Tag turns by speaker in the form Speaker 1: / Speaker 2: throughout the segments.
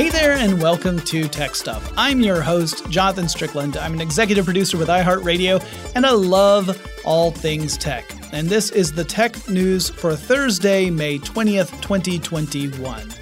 Speaker 1: Hey there, and welcome to Tech Stuff. I'm your host, Jonathan Strickland. I'm an executive producer with iHeartRadio, and I love all things tech. And this is the tech news for Thursday, May 20th, 2021.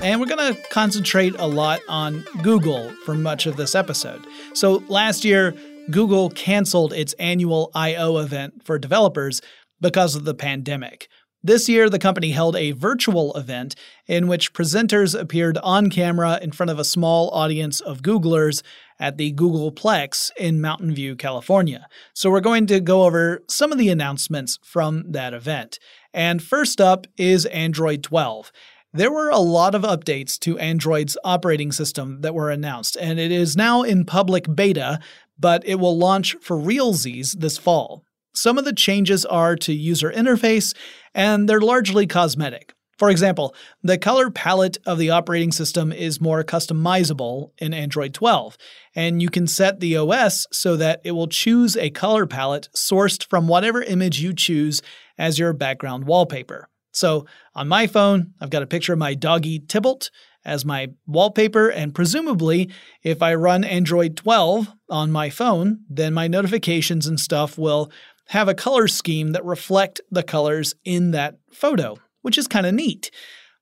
Speaker 1: And we're going to concentrate a lot on Google for much of this episode. So last year, Google canceled its annual I/O event for developers because of the pandemic. This year, the company held a virtual event in which presenters appeared on camera in front of a small audience of Googlers at the Googleplex in Mountain View, California. So, we're going to go over some of the announcements from that event. And first up is Android 12. There were a lot of updates to Android's operating system that were announced, and it is now in public beta, but it will launch for realsies this fall. Some of the changes are to user interface, and they're largely cosmetic. For example, the color palette of the operating system is more customizable in Android 12, and you can set the OS so that it will choose a color palette sourced from whatever image you choose as your background wallpaper. So on my phone, I've got a picture of my doggy Tybalt as my wallpaper, and presumably, if I run Android 12 on my phone, then my notifications and stuff will have a color scheme that reflect the colors in that photo, which is kind of neat.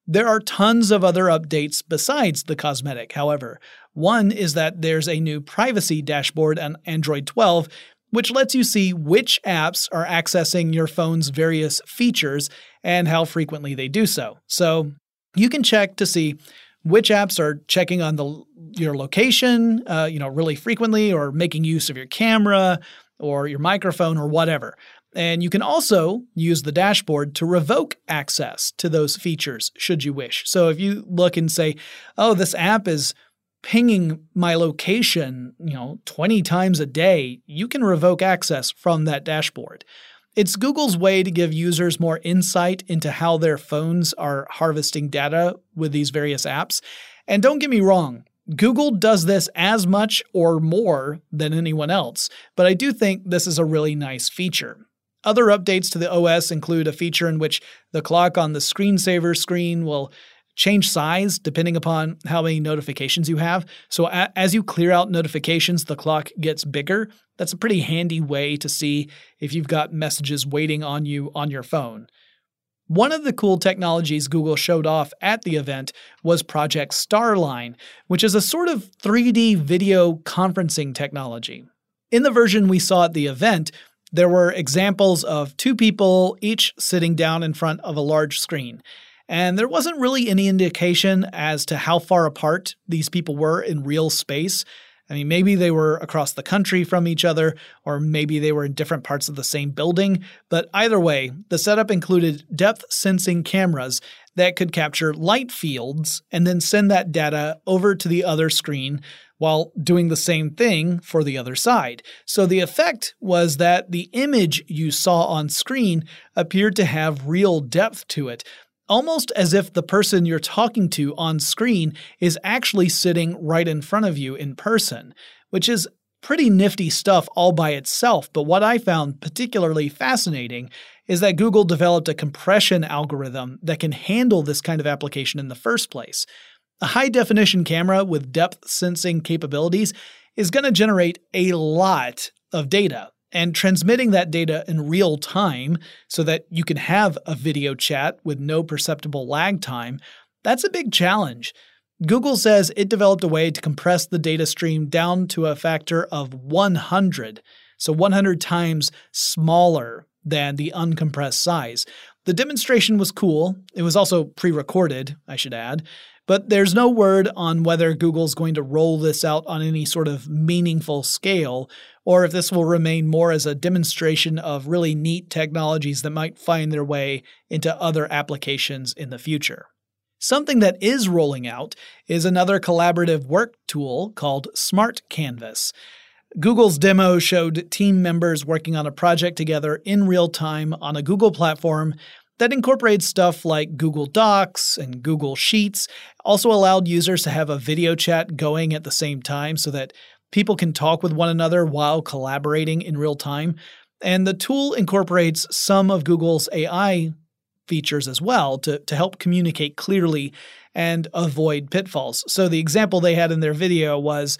Speaker 1: There are tons of other updates besides the cosmetic, however. One is that there's a new privacy dashboard on Android 12, which lets you see which apps are accessing your phone's various features and how frequently they do so. So you can check to see which apps are checking on the your location, uh, you know, really frequently, or making use of your camera or your microphone or whatever. And you can also use the dashboard to revoke access to those features should you wish. So if you look and say, "Oh, this app is pinging my location, you know, 20 times a day, you can revoke access from that dashboard. It's Google's way to give users more insight into how their phones are harvesting data with these various apps. And don't get me wrong, Google does this as much or more than anyone else, but I do think this is a really nice feature. Other updates to the OS include a feature in which the clock on the screensaver screen will change size depending upon how many notifications you have. So a- as you clear out notifications, the clock gets bigger. That's a pretty handy way to see if you've got messages waiting on you on your phone. One of the cool technologies Google showed off at the event was Project Starline, which is a sort of 3D video conferencing technology. In the version we saw at the event, there were examples of two people each sitting down in front of a large screen. And there wasn't really any indication as to how far apart these people were in real space. I mean, maybe they were across the country from each other, or maybe they were in different parts of the same building. But either way, the setup included depth sensing cameras that could capture light fields and then send that data over to the other screen while doing the same thing for the other side. So the effect was that the image you saw on screen appeared to have real depth to it, almost as if the person you're talking to on screen is actually sitting right in front of you in person, which is pretty nifty stuff all by itself. But what I found particularly fascinating is that Google developed a compression algorithm that can handle this kind of application in the first place. A high definition camera with depth sensing capabilities is going to generate a lot of data and transmitting that data in real time so that you can have a video chat with no perceptible lag time, that's a big challenge. Google says it developed a way to compress the data stream down to a factor of 100, so 100 times smaller than the uncompressed size. The demonstration was cool. It was also pre recorded, I should add. But there's no word on whether Google's going to roll this out on any sort of meaningful scale, or if this will remain more as a demonstration of really neat technologies that might find their way into other applications in the future. Something that is rolling out is another collaborative work tool called Smart Canvas. Google's demo showed team members working on a project together in real time on a Google platform that incorporates stuff like Google Docs and Google Sheets, also allowed users to have a video chat going at the same time so that people can talk with one another while collaborating in real time. And the tool incorporates some of Google's AI features as well to, to help communicate clearly and avoid pitfalls. So the example they had in their video was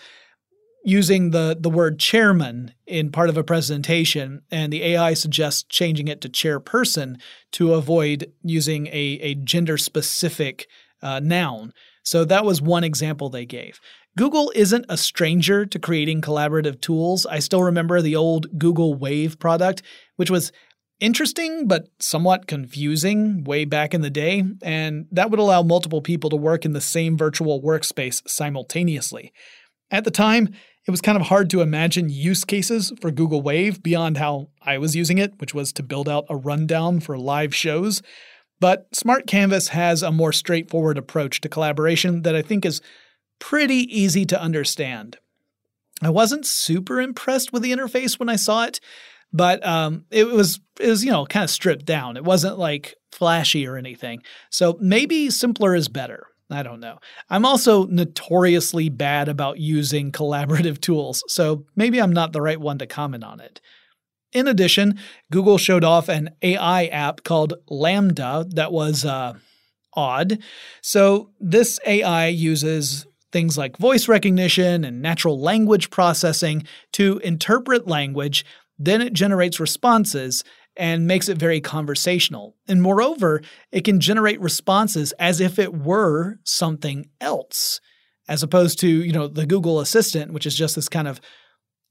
Speaker 1: using the, the word chairman in part of a presentation, and the AI suggests changing it to chairperson to avoid using a, a gender specific uh, noun. So that was one example they gave. Google isn't a stranger to creating collaborative tools. I still remember the old Google Wave product, which was interesting but somewhat confusing way back in the day, and that would allow multiple people to work in the same virtual workspace simultaneously. At the time, it was kind of hard to imagine use cases for Google Wave beyond how I was using it, which was to build out a rundown for live shows. But Smart Canvas has a more straightforward approach to collaboration that I think is pretty easy to understand. I wasn't super impressed with the interface when I saw it, but um, it was it was you know kind of stripped down. It wasn't like flashy or anything. So maybe simpler is better. I don't know. I'm also notoriously bad about using collaborative tools, so maybe I'm not the right one to comment on it. In addition, Google showed off an AI app called LaMDA that was uh, odd. So, this AI uses things like voice recognition and natural language processing to interpret language, then it generates responses and makes it very conversational. And moreover, it can generate responses as if it were something else, as opposed to, you know, the Google Assistant, which is just this kind of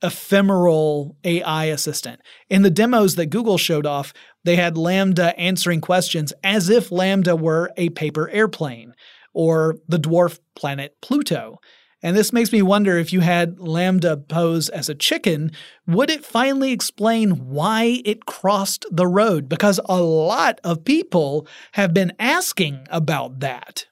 Speaker 1: ephemeral AI assistant. In the demos that Google showed off, they had LaMDA answering questions as if LaMDA were a paper airplane or the dwarf planet Pluto. And this makes me wonder if you had LaMDA pose as a chicken, would it finally explain why it crossed the road? Because a lot of people have been asking about that.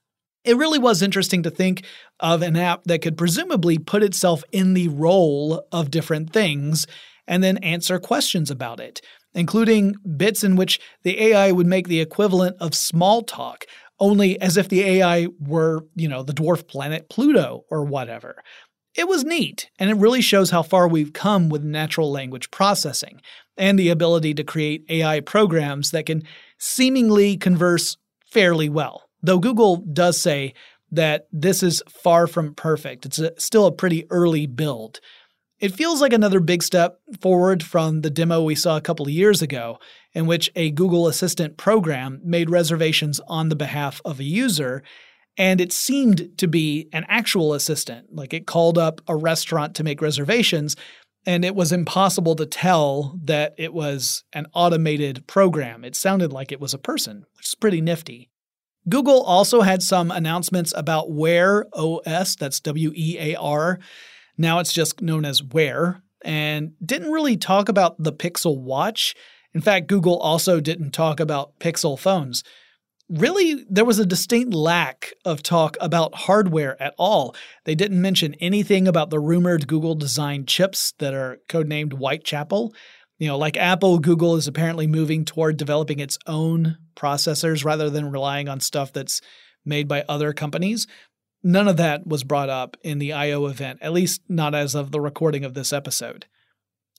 Speaker 1: It really was interesting to think of an app that could presumably put itself in the role of different things and then answer questions about it, including bits in which the AI would make the equivalent of small talk, only as if the AI were, you know, the dwarf planet Pluto or whatever. It was neat, and it really shows how far we've come with natural language processing and the ability to create AI programs that can seemingly converse fairly well. Though Google does say that this is far from perfect, it's a, still a pretty early build. It feels like another big step forward from the demo we saw a couple of years ago, in which a Google Assistant program made reservations on the behalf of a user and it seemed to be an actual assistant. Like it called up a restaurant to make reservations, and it was impossible to tell that it was an automated program. It sounded like it was a person, which is pretty nifty. Google also had some announcements about Wear OS, that's W E A R. Now it's just known as Wear, and didn't really talk about the Pixel Watch. In fact, Google also didn't talk about Pixel phones really there was a distinct lack of talk about hardware at all. They didn't mention anything about the rumored Google designed chips that are codenamed Whitechapel. You know, like Apple, Google is apparently moving toward developing its own processors rather than relying on stuff that's made by other companies. None of that was brought up in the I/O event, at least not as of the recording of this episode.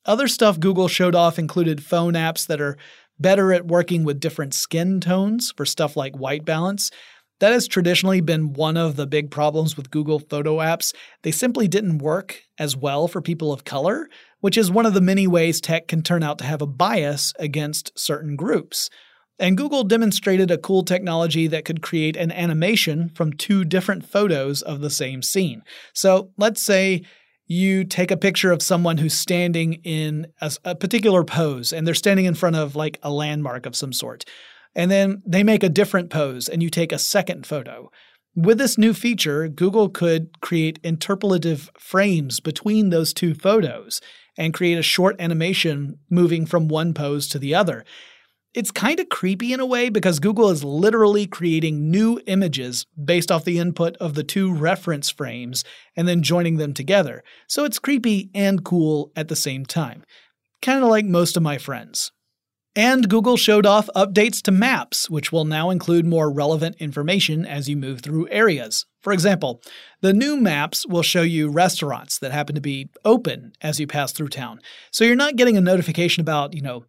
Speaker 1: Other stuff Google showed off included phone apps that are better at working with different skin tones for stuff like white balance. That has traditionally been one of the big problems with Google Photo apps. They simply didn't work as well for people of color, which is one of the many ways tech can turn out to have a bias against certain groups. And Google demonstrated a cool technology that could create an animation from two different photos of the same scene. So let's say you take a picture of someone who's standing in a, a, particular pose and they're standing in front of like a landmark of some sort. And then they make a different pose and you take a second photo. With this new feature, Google could create interpolative frames between those two photos and create a short animation moving from one pose to the other. It's kind of creepy in a way because Google is literally creating new images based off the input of the two reference frames and then joining them together. So it's creepy and cool at the same time. Kind of like most of my friends. And Google showed off updates to Maps, which will now include more relevant information as you move through areas. For example, the new maps will show you restaurants that happen to be open as you pass through town. So you're not getting a notification about, you know,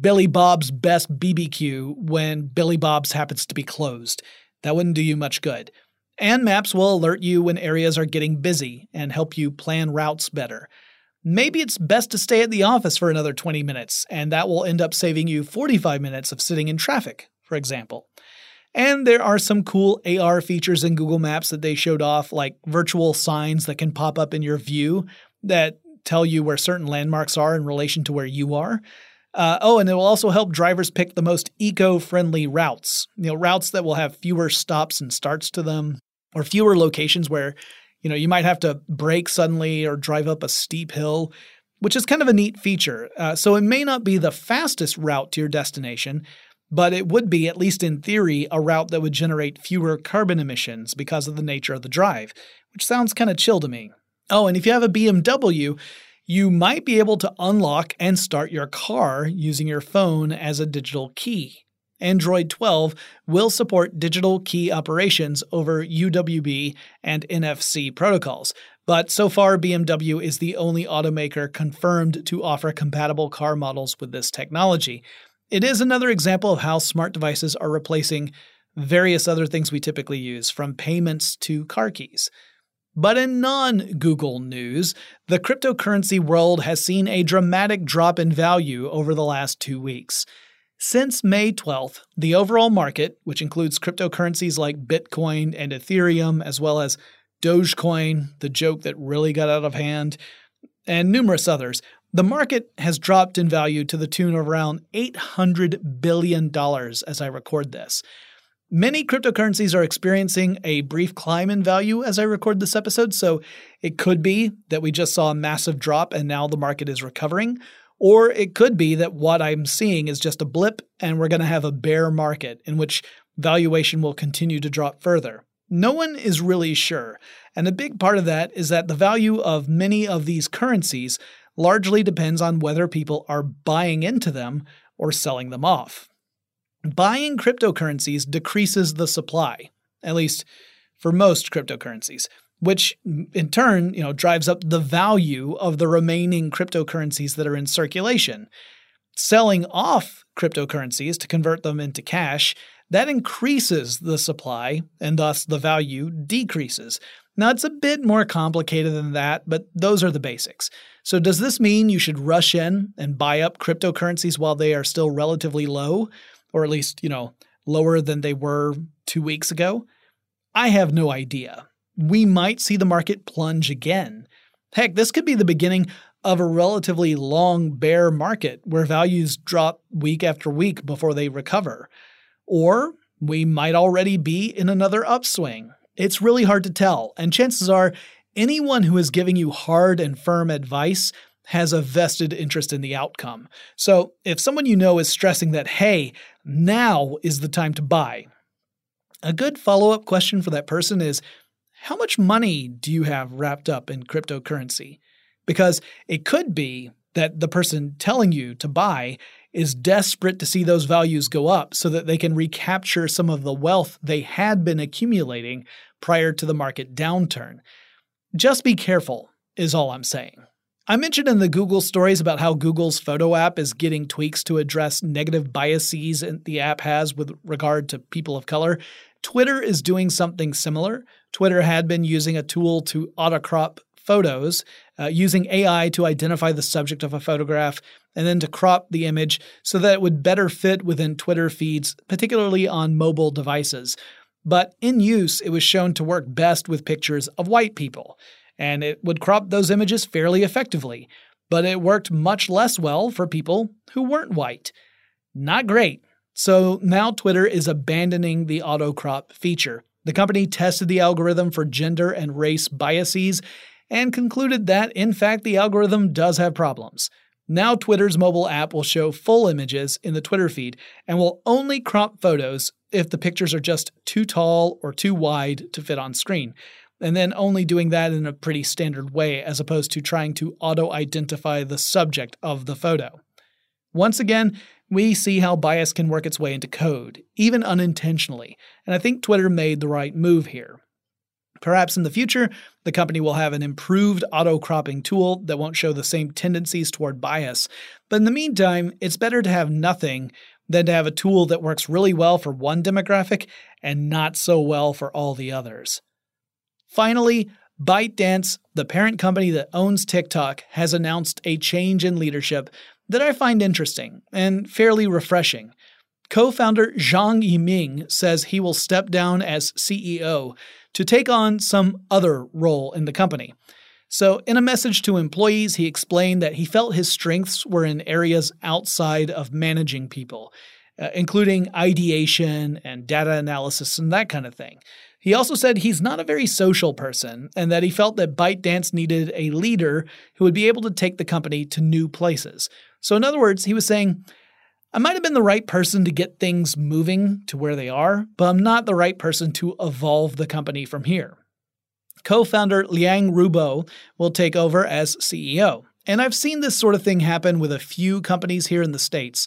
Speaker 1: Billy Bob's Best BBQ when Billy Bob's happens to be closed. That wouldn't do you much good. And maps will alert you when areas are getting busy and help you plan routes better. Maybe it's best to stay at the office for another 20 minutes, and that will end up saving you 45 minutes of sitting in traffic, for example. And there are some cool AR features in Google Maps that they showed off, like virtual signs that can pop up in your view that tell you where certain landmarks are in relation to where you are. Uh, oh, and it will also help drivers pick the most eco-friendly routes. You know, routes that will have fewer stops and starts to them, or fewer locations where, you know, you might have to brake suddenly or drive up a steep hill, which is kind of a neat feature. Uh, so it may not be the fastest route to your destination, but it would be, at least in theory, a route that would generate fewer carbon emissions because of the nature of the drive, which sounds kind of chill to me. Oh, and if you have a BMW, you might be able to unlock and start your car using your phone as a digital key. Android 12 will support digital key operations over UWB and NFC protocols, but so far BMW is the only automaker confirmed to offer compatible car models with this technology. It is another example of how smart devices are replacing various other things we typically use, from payments to car keys. But in non Google news, the cryptocurrency world has seen a dramatic drop in value over the last two weeks. Since May 12th, the overall market, which includes cryptocurrencies like Bitcoin and Ethereum, as well as Dogecoin, the joke that really got out of hand, and numerous others, the market has dropped in value to the tune of around $800 billion as I record this. Many cryptocurrencies are experiencing a brief climb in value as I record this episode, so it could be that we just saw a massive drop and now the market is recovering. Or it could be that what I'm seeing is just a blip and we're going to have a bear market in which valuation will continue to drop further. No one is really sure, and a big part of that is that the value of many of these currencies largely depends on whether people are buying into them or selling them off. Buying cryptocurrencies decreases the supply, at least for most cryptocurrencies, which in turn, you know, drives up the value of the remaining cryptocurrencies that are in circulation. Selling off cryptocurrencies to convert them into cash that increases the supply and thus the value decreases. Now, it's a bit more complicated than that, but those are the basics. So, does this mean you should rush in and buy up cryptocurrencies while they are still relatively low, or at least, you know, lower than they were two weeks ago? I have no idea. We might see the market plunge again. Heck, this could be the beginning of a relatively long bear market where values drop week after week before they recover. Or we might already be in another upswing. It's really hard to tell, and chances are anyone who is giving you hard and firm advice has a vested interest in the outcome. So if someone you know is stressing that, hey, now is the time to buy, a good follow up question for that person is how much money do you have wrapped up in cryptocurrency? Because it could be that the person telling you to buy is desperate to see those values go up so that they can recapture some of the wealth they had been accumulating prior to the market downturn. Just be careful, is all I'm saying. I mentioned in the Google stories about how Google's photo app is getting tweaks to address negative biases the app has with regard to people of color. Twitter is doing something similar. Twitter had been using a tool to autocrop photos uh, using AI to identify the subject of a photograph and then to crop the image so that it would better fit within Twitter feeds, particularly on mobile devices. But in use, it was shown to work best with pictures of white people, and it would crop those images fairly effectively. But it worked much less well for people who weren't white. Not great. So now Twitter is abandoning the auto crop feature. The company tested the algorithm for gender and race biases and concluded that, in fact, the algorithm does have problems. Now, Twitter's mobile app will show full images in the Twitter feed and will only crop photos if the pictures are just too tall or too wide to fit on screen, and then only doing that in a pretty standard way as opposed to trying to auto identify the subject of the photo. Once again, we see how bias can work its way into code, even unintentionally, and I think Twitter made the right move here. Perhaps in the future, the company will have an improved auto cropping tool that won't show the same tendencies toward bias. But in the meantime, it's better to have nothing than to have a tool that works really well for one demographic and not so well for all the others. Finally, ByteDance, the parent company that owns TikTok, has announced a change in leadership that I find interesting and fairly refreshing. Co founder Zhang Yiming says he will step down as CEO to take on some other role in the company. So, in a message to employees, he explained that he felt his strengths were in areas outside of managing people, uh, including ideation and data analysis and that kind of thing. He also said he's not a very social person and that he felt that ByteDance needed a leader who would be able to take the company to new places. So, in other words, he was saying, I might have been the right person to get things moving to where they are, but I'm not the right person to evolve the company from here. Co founder Liang Rubo will take over as CEO. And I've seen this sort of thing happen with a few companies here in the States.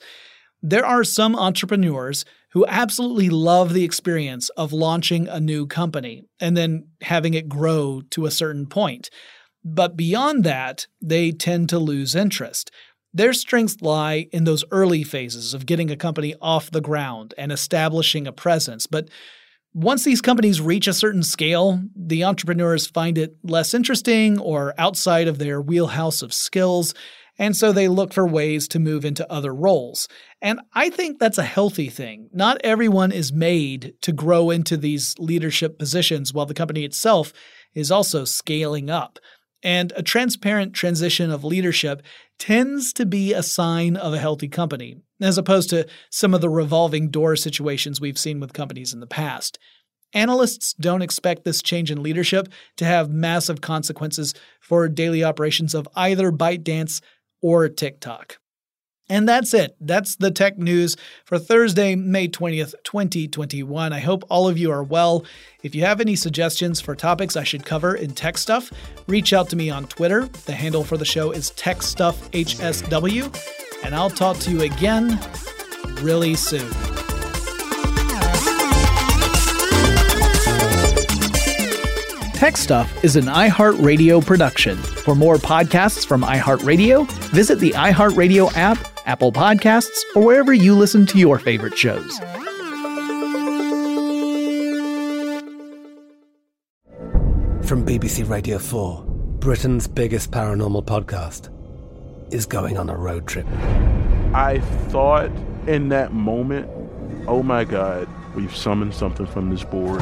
Speaker 1: There are some entrepreneurs who absolutely love the experience of launching a new company and then having it grow to a certain point. But beyond that, they tend to lose interest. Their strengths lie in those early phases of getting a company off the ground and establishing a presence. But once these companies reach a certain scale, the entrepreneurs find it less interesting or outside of their wheelhouse of skills, and so they look for ways to move into other roles. And I think that's a healthy thing. Not everyone is made to grow into these leadership positions while the company itself is also scaling up. And a transparent transition of leadership tends to be a sign of a healthy company, as opposed to some of the revolving door situations we've seen with companies in the past. Analysts don't expect this change in leadership to have massive consequences for daily operations of either ByteDance or TikTok. And that's it. That's the tech news for Thursday, May 20th, 2021. I hope all of you are well. If you have any suggestions for topics I should cover in tech stuff, reach out to me on Twitter. The handle for the show is TechStuffHSW. And I'll talk to you again really soon. Tech Stuff is an iHeartRadio production. For more podcasts from iHeartRadio, visit the iHeartRadio app, Apple Podcasts, or wherever you listen to your favorite shows.
Speaker 2: From BBC Radio 4, Britain's biggest paranormal podcast is going on a road trip.
Speaker 3: I thought in that moment, oh my God, we've summoned something from this board.